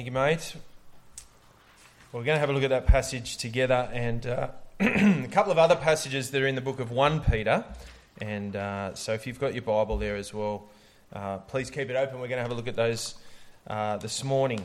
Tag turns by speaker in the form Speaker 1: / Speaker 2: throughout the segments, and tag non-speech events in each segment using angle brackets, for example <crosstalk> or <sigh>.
Speaker 1: Thank you, mate. We're going to have a look at that passage together and uh, <clears throat> a couple of other passages that are in the book of 1 Peter. And uh, so if you've got your Bible there as well, uh, please keep it open. We're going to have a look at those uh, this morning.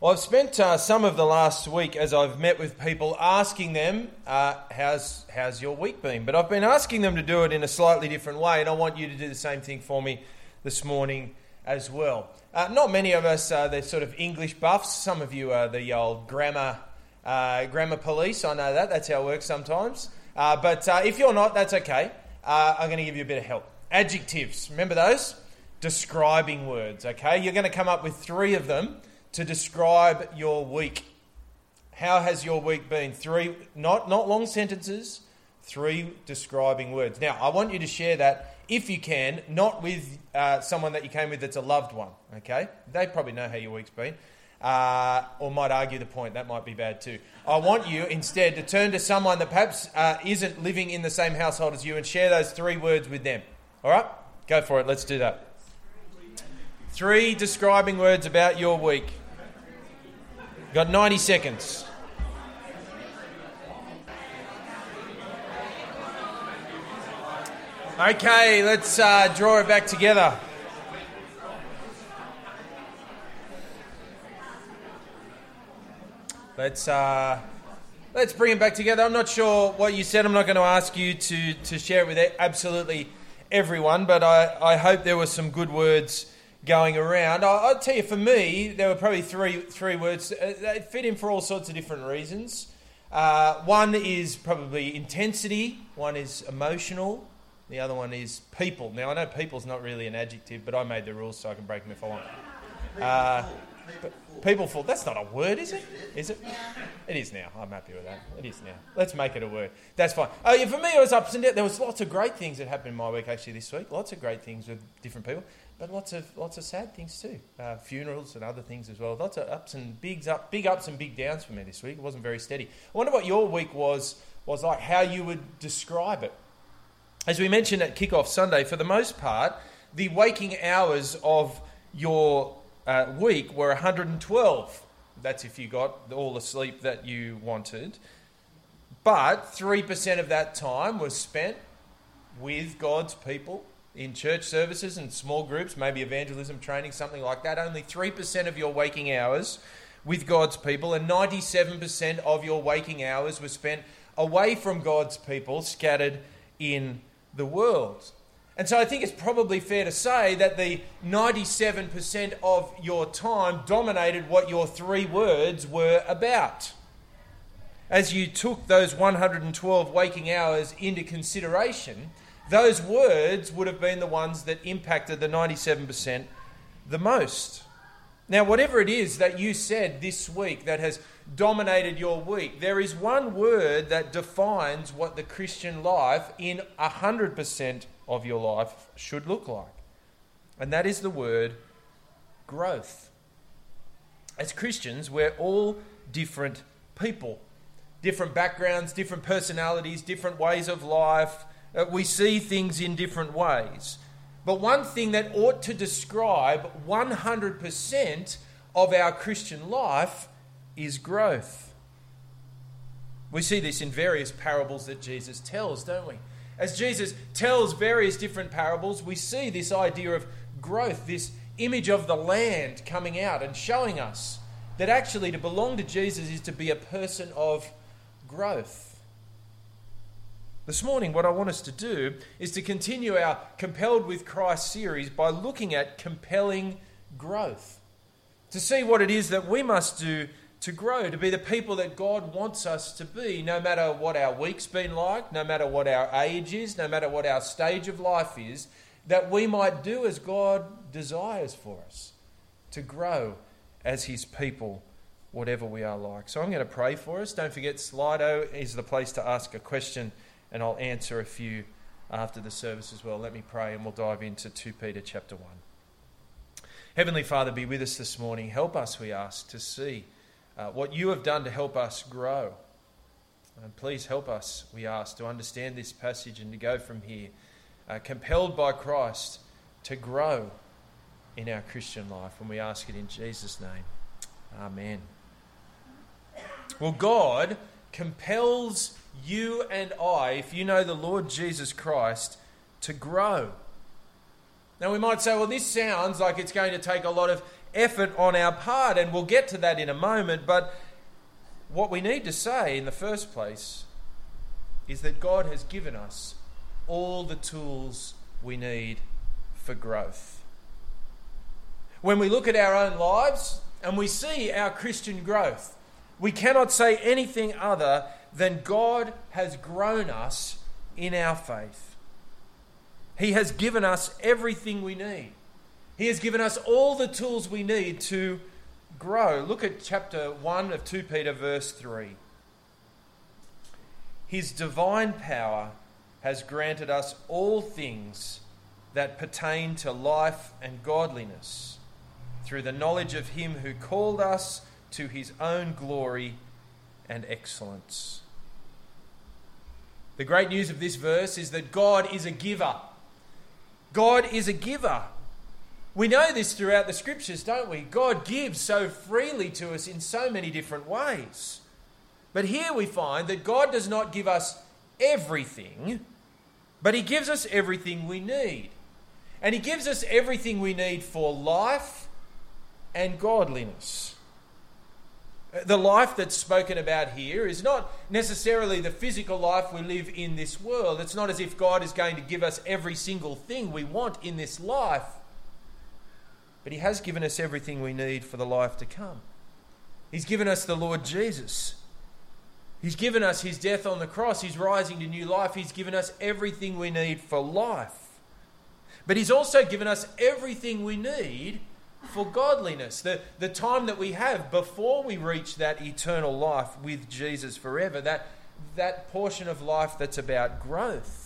Speaker 1: Well, I've spent uh, some of the last week as I've met with people asking them, uh, how's, how's your week been? But I've been asking them to do it in a slightly different way, and I want you to do the same thing for me this morning as well. Uh, not many of us are the sort of English buffs. Some of you are the old grammar, uh, grammar police. I know that. That's how it works sometimes. Uh, but uh, if you're not, that's okay. Uh, I'm going to give you a bit of help. Adjectives. Remember those? Describing words, okay? You're going to come up with three of them to describe your week. How has your week been? Three, not, not long sentences, three describing words. Now, I want you to share that if you can, not with uh, someone that you came with that's a loved one, okay? They probably know how your week's been. Uh, or might argue the point, that might be bad too. I want you instead to turn to someone that perhaps uh, isn't living in the same household as you and share those three words with them. All right? Go for it. Let's do that. Three describing words about your week. Got 90 seconds. Okay, let's uh, draw it back together. Let's uh, let's bring it back together. I'm not sure what you said. I'm not going to ask you to, to share it with absolutely everyone, but I, I hope there were some good words going around. I, will tell you, for me, there were probably three three words. They fit in for all sorts of different reasons. Uh, one is probably intensity. One is emotional. The other one is people. Now, I know people's not really an adjective, but I made the rules so I can break them if I want. Uh, peopleful, that's not a word, is it? Is it? It is now. I'm happy with that. It is now. Let's make it a word. That's fine. Oh, yeah, for me, it was ups and downs. There was lots of great things that happened in my week actually this week. Lots of great things with different people, but lots of lots of sad things too. Uh, funerals and other things as well. Lots of ups and bigs up, big ups and big downs for me this week. It wasn't very steady. I wonder what your week was was like. How you would describe it. As we mentioned at Kickoff Sunday, for the most part, the waking hours of your uh, week were 112. That's if you got all the sleep that you wanted. But 3% of that time was spent with God's people in church services and small groups, maybe evangelism training, something like that. Only 3% of your waking hours with God's people, and 97% of your waking hours was spent away from God's people, scattered in the world. And so I think it's probably fair to say that the 97% of your time dominated what your three words were about. As you took those 112 waking hours into consideration, those words would have been the ones that impacted the 97% the most. Now, whatever it is that you said this week that has dominated your week, there is one word that defines what the Christian life in 100% of your life should look like. And that is the word growth. As Christians, we're all different people, different backgrounds, different personalities, different ways of life. Uh, we see things in different ways. But one thing that ought to describe 100% of our Christian life is growth. We see this in various parables that Jesus tells, don't we? As Jesus tells various different parables, we see this idea of growth, this image of the land coming out and showing us that actually to belong to Jesus is to be a person of growth. This morning, what I want us to do is to continue our Compelled with Christ series by looking at compelling growth. To see what it is that we must do to grow, to be the people that God wants us to be, no matter what our week's been like, no matter what our age is, no matter what our stage of life is, that we might do as God desires for us, to grow as His people, whatever we are like. So I'm going to pray for us. Don't forget, Slido is the place to ask a question and I'll answer a few after the service as well. Let me pray and we'll dive into 2 Peter chapter 1. Heavenly Father, be with us this morning. Help us, we ask, to see uh, what you have done to help us grow. And please help us, we ask, to understand this passage and to go from here, uh, compelled by Christ to grow in our Christian life. And we ask it in Jesus' name. Amen. Well, God compels you and I, if you know the Lord Jesus Christ, to grow. Now, we might say, well, this sounds like it's going to take a lot of effort on our part, and we'll get to that in a moment. But what we need to say in the first place is that God has given us all the tools we need for growth. When we look at our own lives and we see our Christian growth, we cannot say anything other than God has grown us in our faith. He has given us everything we need. He has given us all the tools we need to grow. Look at chapter 1 of 2 Peter, verse 3. His divine power has granted us all things that pertain to life and godliness through the knowledge of Him who called us to His own glory and excellence. The great news of this verse is that God is a giver. God is a giver. We know this throughout the scriptures, don't we? God gives so freely to us in so many different ways. But here we find that God does not give us everything, but He gives us everything we need. And He gives us everything we need for life and godliness the life that's spoken about here is not necessarily the physical life we live in this world. It's not as if God is going to give us every single thing we want in this life. But He has given us everything we need for the life to come. He's given us the Lord Jesus. He's given us His death on the cross, He's rising to new life. He's given us everything we need for life. But He's also given us everything we need for godliness, the, the time that we have before we reach that eternal life with Jesus forever, that, that portion of life that's about growth.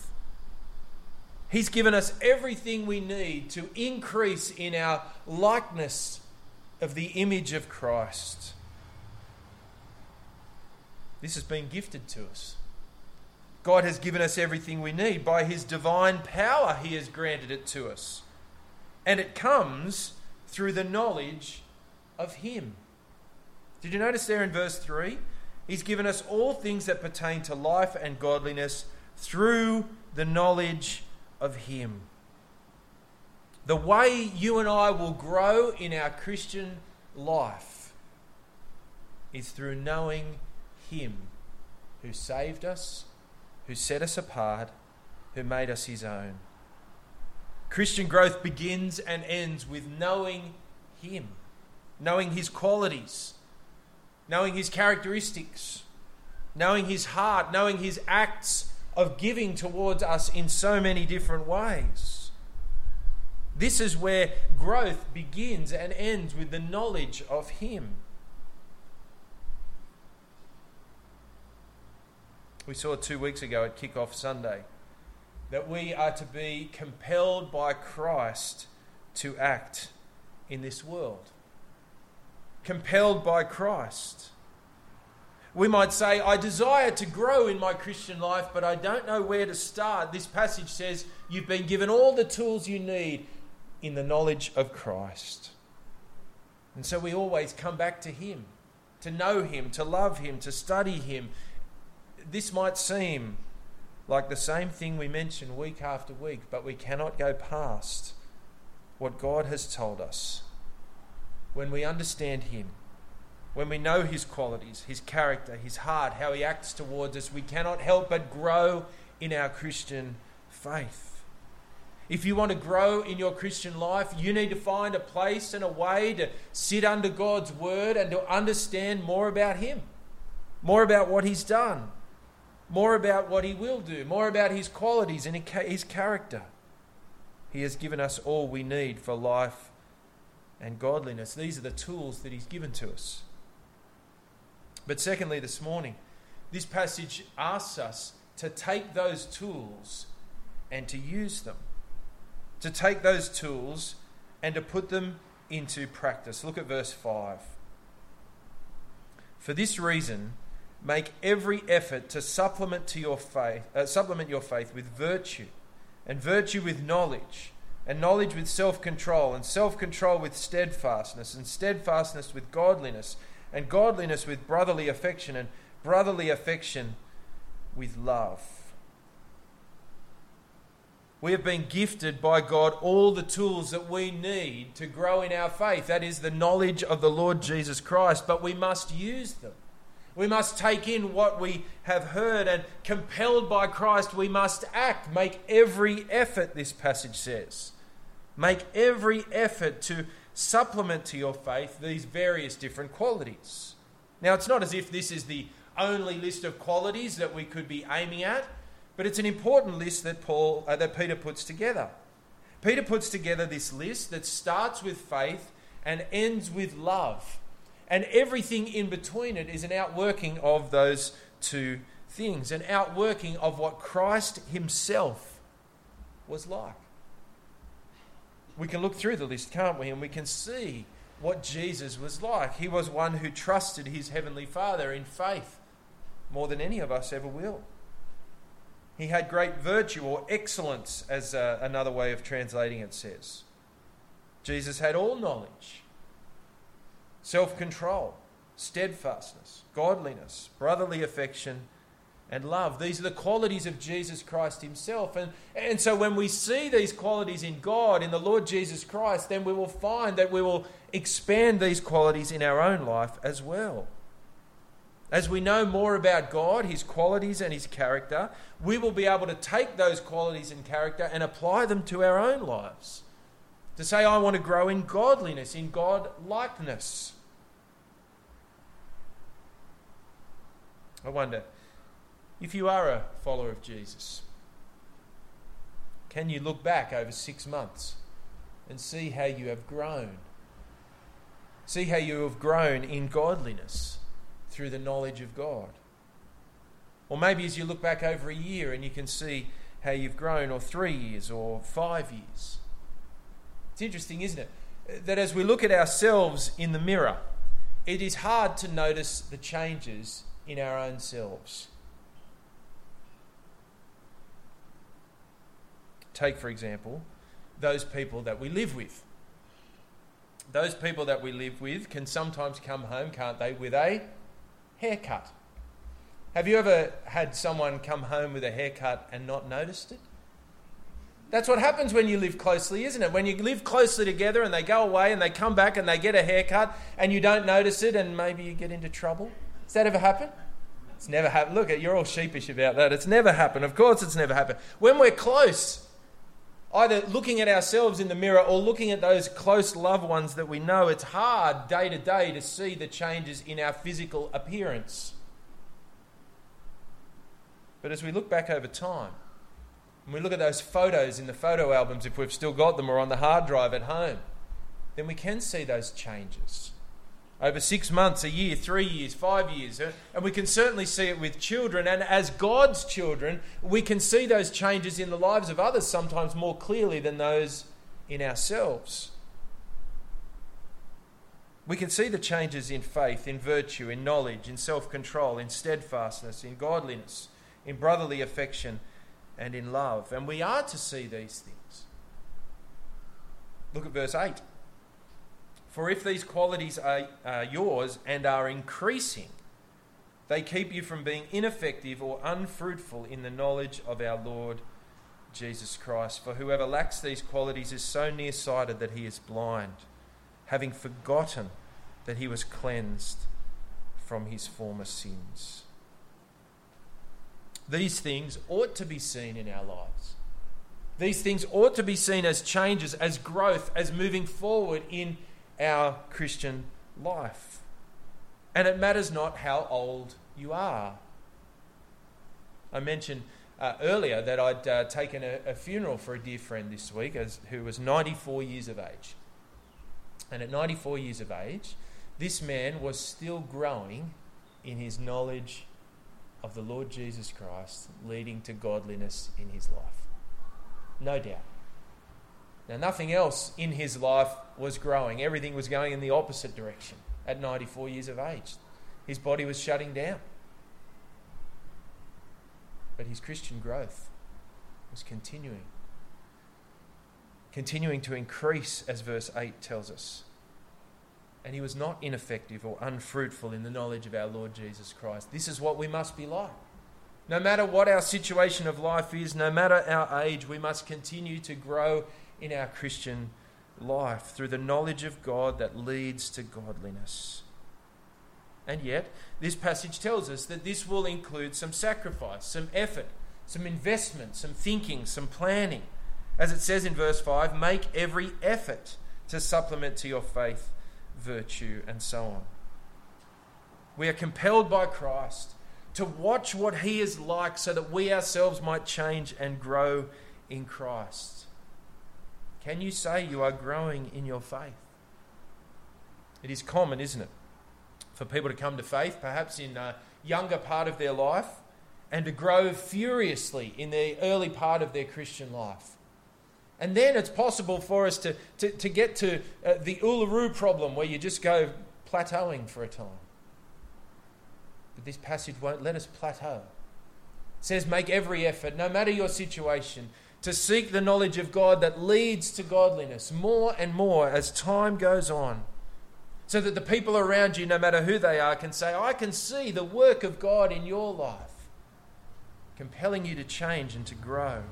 Speaker 1: He's given us everything we need to increase in our likeness of the image of Christ. This has been gifted to us. God has given us everything we need. By His divine power, He has granted it to us. And it comes through the knowledge of Him. Did you notice there in verse 3? He's given us all things that pertain to life and godliness through the knowledge of Him. The way you and I will grow in our Christian life is through knowing Him who saved us, who set us apart, who made us His own. Christian growth begins and ends with knowing Him, knowing His qualities, knowing His characteristics, knowing His heart, knowing His acts of giving towards us in so many different ways. This is where growth begins and ends with the knowledge of Him. We saw two weeks ago at Kickoff Sunday that we are to be compelled by Christ to act in this world. Compelled by Christ. We might say, I desire to grow in my Christian life, but I don't know where to start. This passage says, You've been given all the tools you need in the knowledge of Christ. And so we always come back to Him, to know Him, to love Him, to study Him. This might seem like the same thing we mention week after week, but we cannot go past what God has told us. When we understand Him, when we know His qualities, His character, His heart, how He acts towards us, we cannot help but grow in our Christian faith. If you want to grow in your Christian life, you need to find a place and a way to sit under God's Word and to understand more about Him, more about what He's done more about what he will do, more about his qualities and his character. He has given us all we need for life and godliness. These are the tools that he's given to us. But secondly, this morning, this passage asks us to take those tools and to use them. To take those tools and to put them into practice. Look at verse 5. For this reason, Make every effort to supplement to your faith, uh, supplement your faith with virtue, and virtue with knowledge, and knowledge with self control, and self control with steadfastness, and steadfastness with godliness, and godliness with brotherly affection, and brotherly affection with love. We have been gifted by God all the tools that we need to grow in our faith. That is the knowledge of the Lord Jesus Christ, but we must use them. We must take in what we have heard, and compelled by Christ, we must act. Make every effort, this passage says. Make every effort to supplement to your faith these various different qualities. Now, it's not as if this is the only list of qualities that we could be aiming at. But it's an important list that Paul uh, that Peter puts together. Peter puts together this list that starts with faith and ends with love. And everything in between it is an outworking of those two things, an outworking of what Christ himself was like. We can look through the list, can't we? And we can see what Jesus was like. He was one who trusted his heavenly Father in faith more than any of us ever will. He had great virtue or excellence, as uh, another way of translating it says. Jesus had all knowledge, self control, steadfastness, godliness, brotherly affection, and love. These are the qualities of Jesus Christ Himself. And, and so when we see these qualities in God, in the Lord Jesus Christ, then we will find that we will expand these qualities in our own life as well. As we know more about God, His qualities, and His character, we will be able to take those qualities and character and apply them to our own lives. To say, I want to grow in godliness, in God likeness. I wonder if you are a follower of Jesus, can you look back over six months and see how you have grown? See how you have grown in godliness through the knowledge of God. Or maybe as you look back over a year and you can see how you've grown, or three years, or five years. It's interesting, isn't it? That as we look at ourselves in the mirror, it is hard to notice the changes in our own selves. Take, for example, those people that we live with. Those people that we live with can sometimes come home, can't they, with a haircut. Have you ever had someone come home with a haircut and not noticed it? That's what happens when you live closely, isn't it? When you live closely together and they go away and they come back and they get a haircut and you don't notice it and maybe you get into trouble. Does that ever happen? It's never happened. Look, you're all sheepish about that. It's never happened. Of course, it's never happened. When we're close, either looking at ourselves in the mirror or looking at those close loved ones that we know, it's hard day to day to see the changes in our physical appearance. But as we look back over time, and we look at those photos in the photo albums, if we've still got them or on the hard drive at home, then we can see those changes over six months, a year, three years, five years. Uh, and we can certainly see it with children. And as God's children, we can see those changes in the lives of others sometimes more clearly than those in ourselves. We can see the changes in faith, in virtue, in knowledge, in self control, in steadfastness, in godliness, in brotherly affection, and in love. And we are to see these things. Look at verse 8. For if these qualities are, yours and are increasing, they keep you from being ineffective or unfruitful in the knowledge of our Lord Jesus Christ. For whoever lacks these qualities is so nearsighted that he is blind, having forgotten that he was cleansed from his former sins. These things ought to be seen in our lives. These things ought to be seen as changes, as growth, as moving forward in our Christian life. And it matters not how old you are. I mentioned uh, earlier that I'd uh, taken a, a, funeral for a dear friend this week as, who was 94 years of age. And at 94 years of age, this man was still growing in his knowledge of the Lord Jesus Christ, leading to godliness in his life. No doubt. Now, nothing else in his life was growing. Everything was going in the opposite direction at 94 years of age. His body was shutting down. But his Christian growth was continuing. continuing to increase, as verse 8 tells us. And he was not ineffective or unfruitful in the knowledge of our Lord Jesus Christ. This is what we must be like. No matter what our situation of life is, no matter our age, we must continue to grow in our Christian life through the knowledge of God that leads to godliness. And yet, this passage tells us that this will include some sacrifice, some effort, some investment, some thinking, some planning. As it says in verse 5, make every effort to supplement to your faith virtue and so on. We are compelled by Christ to watch what he is like so that we ourselves might change and grow in Christ. Can you say you are growing in your faith? It is common, isn't it, for people to come to faith, perhaps in a younger part of their life, and to grow furiously in the early part of their Christian life. And then it's possible for us to, to, to get to uh, the Uluru problem where you just go plateauing for a time. But this passage won't let us plateau. It says, make every effort, no matter your situation, to seek the knowledge of God that leads to godliness more and more as time goes on. So that the people around you, no matter who they are, can say, I can see the work of God in your life, compelling you to change and to grow.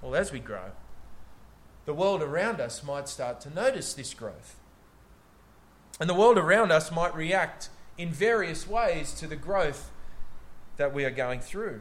Speaker 1: Well, as we grow, the world around us might start to notice this growth. And the world around us might react in various ways to the growth that we are going through.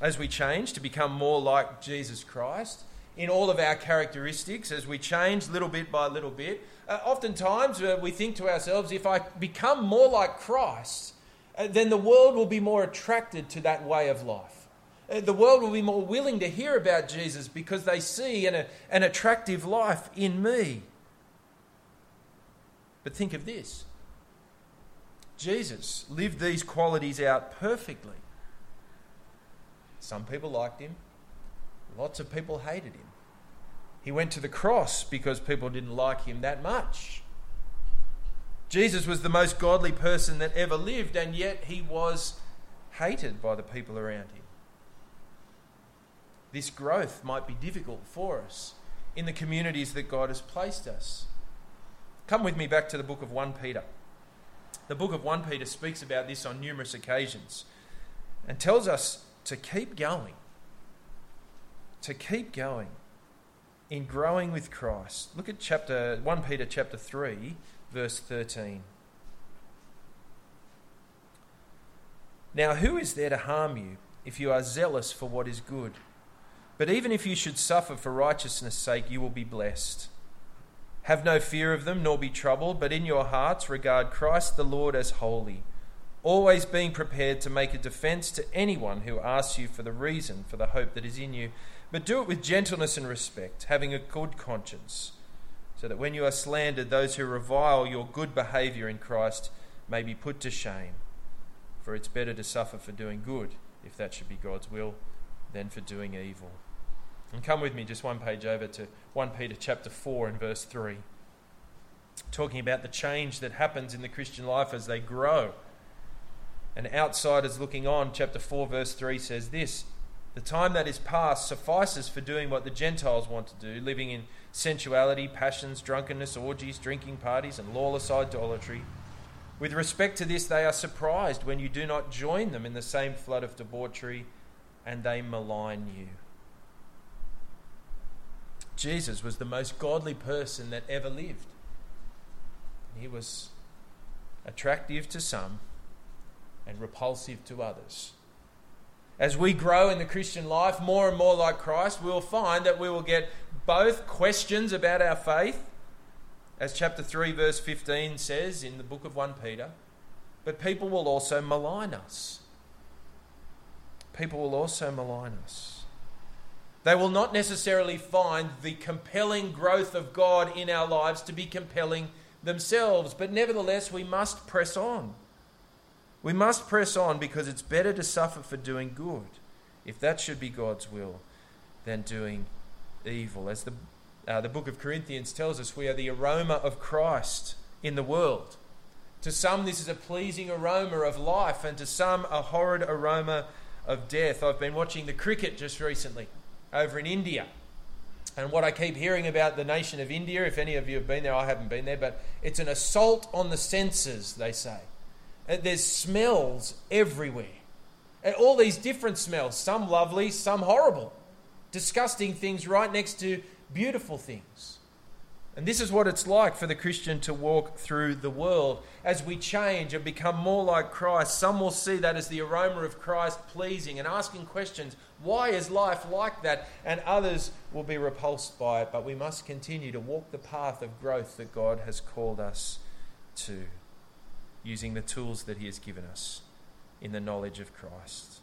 Speaker 1: As we change to become more like Jesus Christ in all of our characteristics, as we change little bit by little bit, uh, oftentimes uh, we think to ourselves, if I become more like Christ, uh, then the world will be more attracted to that way of life. Uh, the world will be more willing to hear about Jesus because they see an, an attractive life in me. But think of this Jesus lived these qualities out perfectly. Some people liked him, lots of people hated him. He went to the cross because people didn't like him that much. Jesus was the most godly person that ever lived, and yet he was hated by the people around him. This growth might be difficult for us in the communities that God has placed us. Come with me back to the book of 1 Peter. The book of 1 Peter speaks about this on numerous occasions and tells us to keep going. To keep going in growing with Christ. Look at chapter 1 Peter chapter 3 verse 13. Now who is there to harm you if you are zealous for what is good? But even if you should suffer for righteousness' sake, you will be blessed. Have no fear of them, nor be troubled, but in your hearts regard Christ the Lord as holy, always being prepared to make a defense to anyone who asks you for the reason for the hope that is in you. But do it with gentleness and respect, having a good conscience, so that when you are slandered, those who revile your good behaviour in Christ may be put to shame. For it's better to suffer for doing good, if that should be God's will, than for doing evil. And come with me just one page over to 1 Peter chapter 4 and verse 3. Talking about the change that happens in the Christian life as they grow. And outsiders looking on, chapter 4, verse 3 says this The time that is past suffices for doing what the Gentiles want to do, living in sensuality, passions, drunkenness, orgies, drinking parties, and lawless idolatry. With respect to this, they are surprised when you do not join them in the same flood of debauchery, and they malign you. Jesus was the most godly person that ever lived. He was attractive to some and repulsive to others. As we grow in the Christian life more and more like Christ, we will find that we will get both questions about our faith, as chapter 3, verse 15 says in the book of 1 Peter, but people will also malign us. People will also malign us. They will not necessarily find the compelling growth of God in our lives to be compelling themselves, but nevertheless, we must press on. We must press on because it's better to suffer for doing good, if that should be God's will, than doing evil. As the, uh, the book of Corinthians tells us, we are the aroma of Christ in the world. To some, this is a pleasing aroma of life, and to some, a horrid aroma of death. I've been watching the cricket just recently over in India. And what I keep hearing about the nation of India, if any of you have been there, I haven't been there, but it's an assault on the senses, they say. Uh, there's smells everywhere. Uh, all these different smells, some lovely, some horrible. Disgusting things right next to beautiful things. And this is what it's like for the Christian to walk through the world. As we change and become more like Christ, some will see that as the aroma of Christ pleasing and asking questions why is life like that? And others will be repulsed by it. But we must continue to walk the path of growth that God has called us to, using the tools that He has given us in the knowledge of Christ.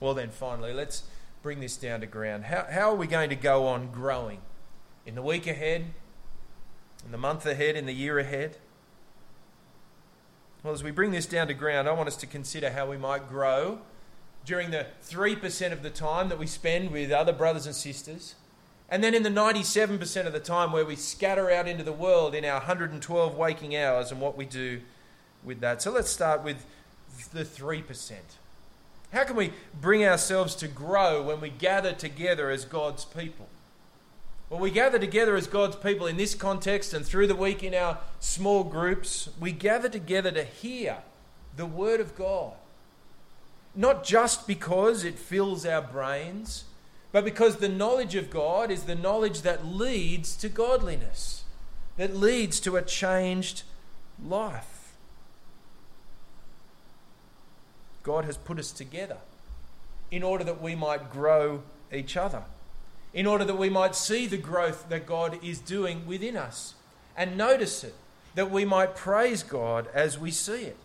Speaker 1: Well, then, finally, let's bring this down to ground. How, how are we going to go on growing? In the week ahead, in the month ahead, in the year ahead? Well, as we bring this down to ground, I want us to consider how we might grow during the 3% of the time that we spend with other brothers and sisters, and then in the 97% of the time where we scatter out into the world in our 112 waking hours and what we do with that. So let's start with the 3%. How can we bring ourselves to grow when we gather together as God's people? Well, we gather together as God's people in this context and through the week in our small groups. We gather together to hear the Word of God. Not just because it fills our brains, but because the knowledge of God is the knowledge that leads to godliness, that leads to a changed life. God has put us together in order that we might grow each other in order that we might see the growth that God is doing within us and notice it, that we might praise God as we see it.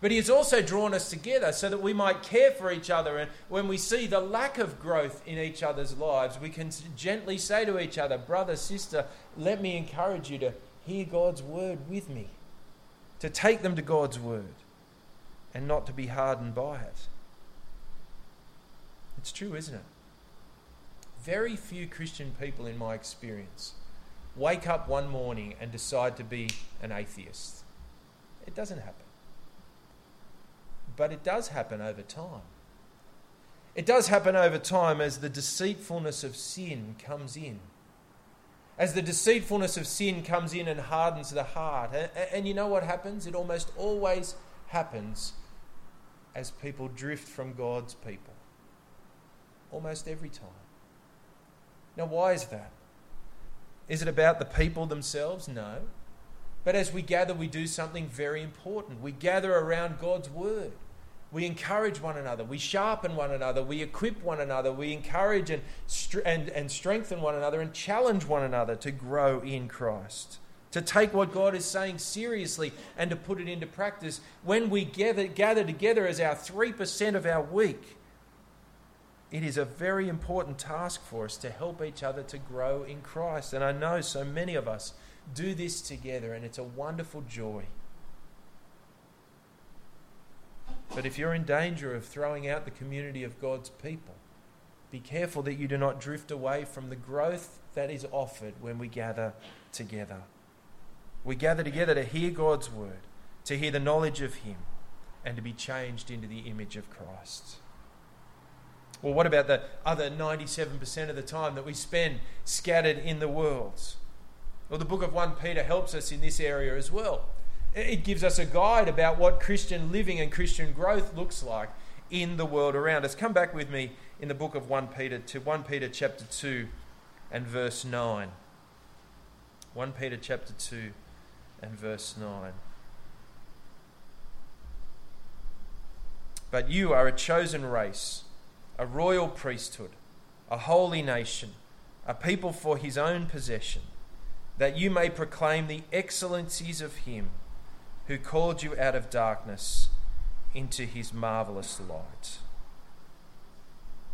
Speaker 1: But He has also drawn us together so that we might care for each other. And when we see the lack of growth in each other's lives, we can gently say to each other, Brother, sister, let me encourage you to hear God's word with me, to take them to God's word, and not to be hardened by it. It's true, isn't it? Very few Christian people, in my experience, wake up one morning and decide to be an atheist. It doesn't happen. But it does happen over time. It does happen over time as the deceitfulness of sin comes in. As the deceitfulness of sin comes in and hardens the heart. And, and you know what happens? It almost always happens as people drift from God's people. Almost every time. Now, why is that? Is it about the people themselves? No. But as we gather, we do something very important. We gather around God's Word. We encourage one another. We sharpen one another. We equip one another. We encourage and, and, and strengthen one another and challenge one another to grow in Christ. To take what God is saying seriously and to put it into practice. When we gather, gather together as our 3% of our week, it is a very important task for us to help each other to grow in Christ. And I know so many of us do this together, and it's a wonderful joy. But if you're in danger of throwing out the community of God's people, be careful that you do not drift away from the growth that is offered when we gather together. We gather together to hear God's word, to hear the knowledge of Him, and to be changed into the image of Christ. Well, what about the other 97% of the time that we spend scattered in the world? Well, the book of 1 Peter helps us in this area as well. It gives us a guide about what Christian living and Christian growth looks like in the world around us. Come back with me in the book of 1 Peter to 1 Peter chapter 2 and verse 9. 1 Peter chapter 2 and verse 9. But you are a chosen race a royal priesthood, a holy nation, a people for his own possession, that you may proclaim the excellencies of him who called you out of darkness into his marvelous light.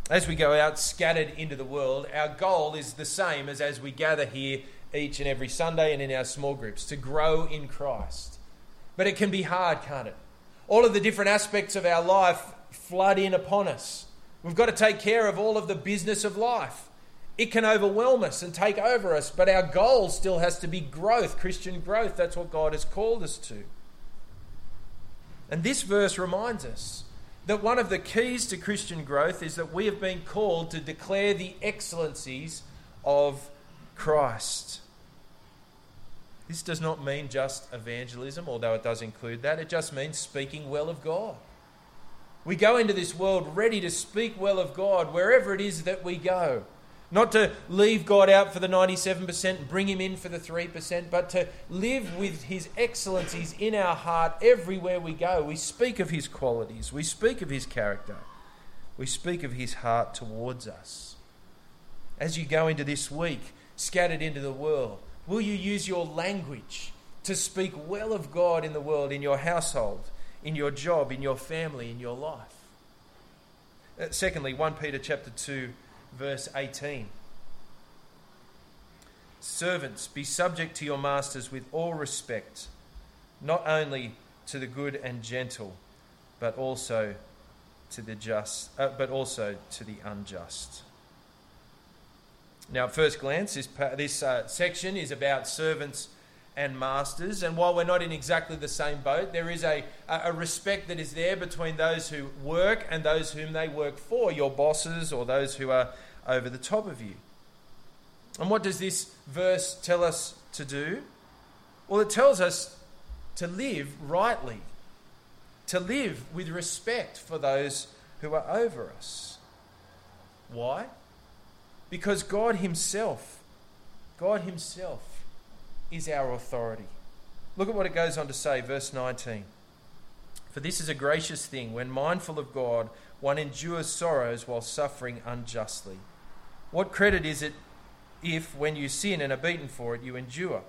Speaker 1: As we go out scattered into the world, our goal is the same as as we gather here each and every Sunday and in our small groups to grow in Christ. But it can be hard, can't it? All of the different aspects of our life flood in upon us. We've got to take care of all of the business of life. It can overwhelm us and take over us, but our goal still has to be growth, Christian growth. That's what God has called us to. And this verse reminds us that one of the keys to Christian growth is that we have been called to declare the excellencies of Christ. This does not mean just evangelism, although it does include that. It just means speaking well of God. We go into this world ready to speak well of God wherever it is that we go. Not to leave God out for the 97% and bring Him in for the 3%, but to live with His excellencies in our heart everywhere we go. We speak of His qualities, we speak of His character, we speak of His heart towards us. As you go into this week, scattered into the world, will you use your language to speak well of God in the world, in your household, in your job, in your family, in your life? Uh, secondly, 1 Peter chapter 2 verse 18. Servants, be subject to your masters with all respect, not only to the good and gentle, but also to the just, uh, but also to the unjust. Now, at first glance, this, this uh, section is about servants and masters. And while we're not in exactly the same boat, there is a, a respect that is there between those who work and those whom they work for, your bosses or those who are over the top of you. And what does this verse tell us to do? Well, it tells us to live rightly, to live with respect for those who are over us. Why? Because God Himself, God Himself is our authority. Look at what it goes on to say, verse 19. For this is a gracious thing when mindful of God, one endures sorrows while suffering unjustly. What credit is it if, when you sin and are beaten for it, you endure?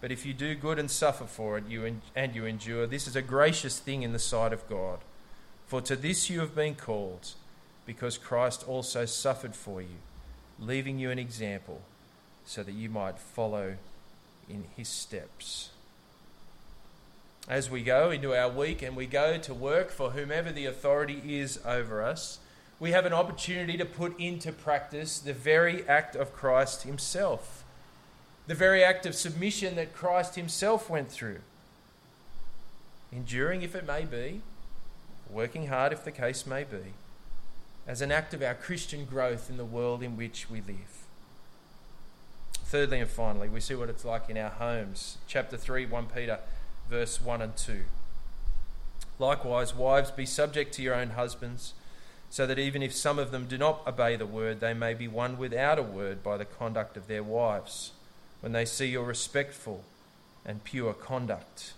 Speaker 1: But if you do good and suffer for it, you and you endure, this is a gracious thing in the sight of God. For to this you have been called, because Christ also suffered for you, leaving you an example, so that you might follow in his steps. As we go into our week and we go to work for whomever the authority is over us, we have an opportunity to put into practice the very act of Christ himself, the very act of submission that Christ himself went through. Enduring, if it may be, working hard, if the case may be, as an act of our Christian growth in the world in which we live. Thirdly and finally, we see what it's like in our homes. Chapter 3, 1 Peter, verse 1 and 2. Likewise, wives, be subject to your own husbands, so that even if some of them do not obey the word, they may be won without a word by the conduct of their wives, when they see your respectful and pure conduct.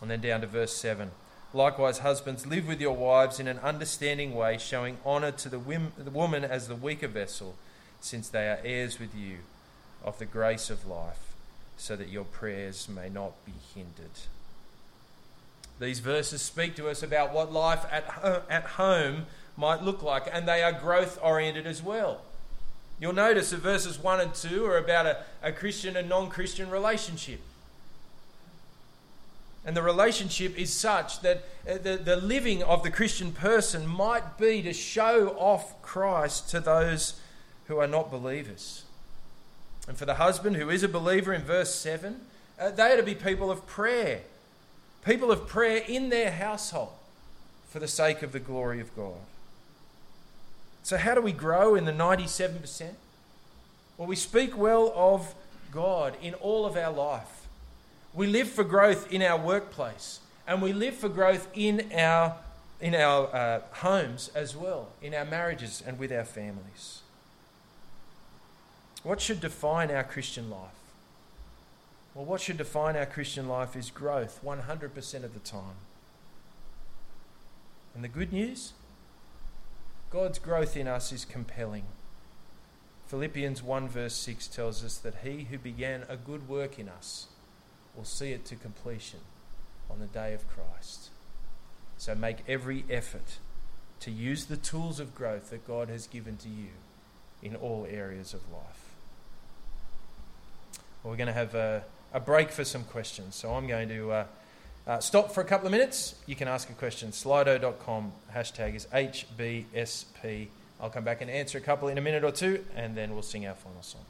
Speaker 1: And then down to verse 7. Likewise, husbands, live with your wives in an understanding way, showing honour to the woman as the weaker vessel, since they are heirs with you of the grace of life, so that your prayers may not be hindered. These verses speak to us about what life at, ho- at home might look like, and they are growth oriented as well. You'll notice that verses 1 and 2 are about a, a Christian and non Christian relationship. And the relationship is such that uh, the, the living of the Christian person might be to show off Christ to those who are not believers. And for the husband who is a believer in verse 7, uh, they are to be people of prayer, people of prayer in their household for the sake of the glory of God. So, how do we grow in the 97%? Well, we speak well of God in all of our life. We live for growth in our workplace, and we live for growth in our, in our uh, homes as well, in our marriages and with our families. What should define our Christian life? Well, what should define our Christian life is growth 100% of the time. And the good news? God's growth in us is compelling. Philippians 1 verse 6 tells us that he who began a good work in us will see it to completion on the day of Christ. So make every effort to use the tools of growth that God has given to you in all areas of life. We're going to have a, a break for some questions. So I'm going to uh, uh, stop for a couple of minutes. You can ask a question. Slido.com hashtag is HBSP. I'll come back and answer a couple in a minute or two, and then we'll sing our final song.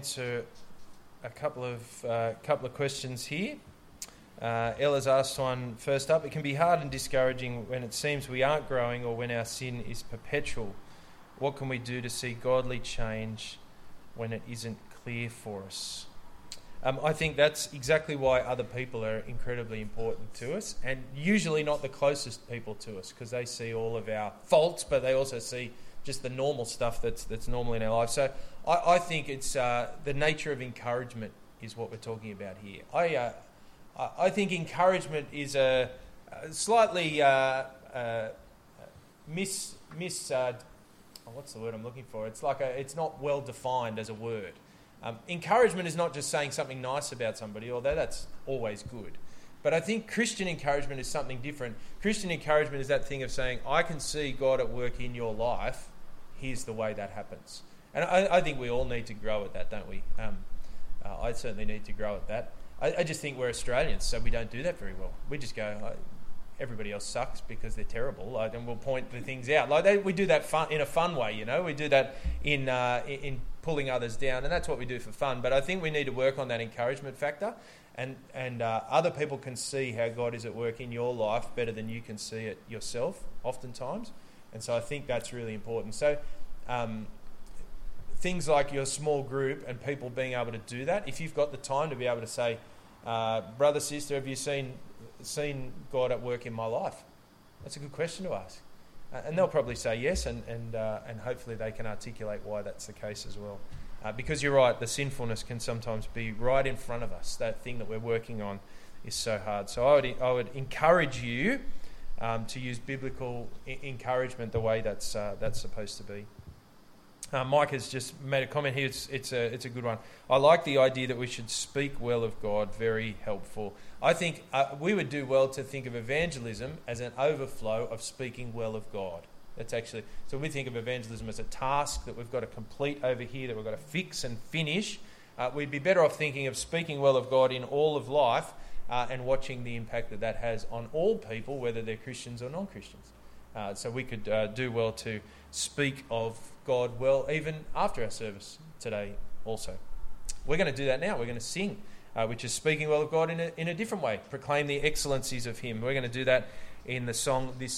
Speaker 1: Answer a couple of uh, couple of questions here. Uh, Ella's asked one first up. It can be hard and discouraging when it seems we aren't growing or when our sin is perpetual. What can we do to see godly change when it isn't clear for us? Um, I think that's exactly why other people are incredibly important to us, and usually not the closest people to us, because they see all of our faults, but they also see just the normal stuff that's that's normal in our lives. So I, I think it's uh, the nature of encouragement is what we're talking about here. I uh, I think encouragement is a, a slightly uh, uh mis mis uh, oh, what's the word I'm looking for? It's like a, it's not well defined as a word. Um, encouragement is not just saying something nice about somebody, although that's always good. But I think Christian encouragement is something different. Christian encouragement is that thing of saying, I can see God at work in your life. Here's the way that happens. And I, I think we all need to grow at that, don't we? Um, uh, I certainly need to grow at that. I, I, just think we're Australians, so we don't do that very well. We just go, everybody else sucks because they're terrible, like, and we'll point the things out. Like they, we do that fun, in a fun way, you know. We do that in, uh, in pulling others down, and that's what we do for fun. But I think we need to work on that encouragement factor, and and uh, other people can see how God is at work in your life better than you can see it yourself, oftentimes. And so I think that's really important. So. Um, things like your small group and people being able to do that, if you've got the time to be able to say, uh, brother, sister, have you seen seen God at work in my life? That's a good question to ask. Uh, and they'll probably say yes, and, and, uh, and hopefully they can articulate why that's the case as well. Uh, because you're right, the sinfulness can sometimes be right in front of us. That thing that we're working on is so hard. So I would, I would encourage you um, to use biblical I- encouragement the way that's, uh, that's supposed to be. Uh, Mike has just made a comment here. It's, it's, a, it's a good one. I like the idea that we should speak well of God. Very helpful. I think uh, we would do well to think of evangelism as an overflow of speaking well of God. That's actually so. We think of evangelism as a task that we've got to complete over here, that we've got to fix and finish. Uh, we'd be better off thinking of speaking well of God in all of life uh, and watching the impact that that has on all people, whether they're Christians or non-Christians. Uh, so we could uh, do well to speak of God well even after our service today also. We're going to do that now. We're going to sing, uh, which is speaking well of God in a, in a different way, proclaim the excellencies of Him. We're going to do that in the song This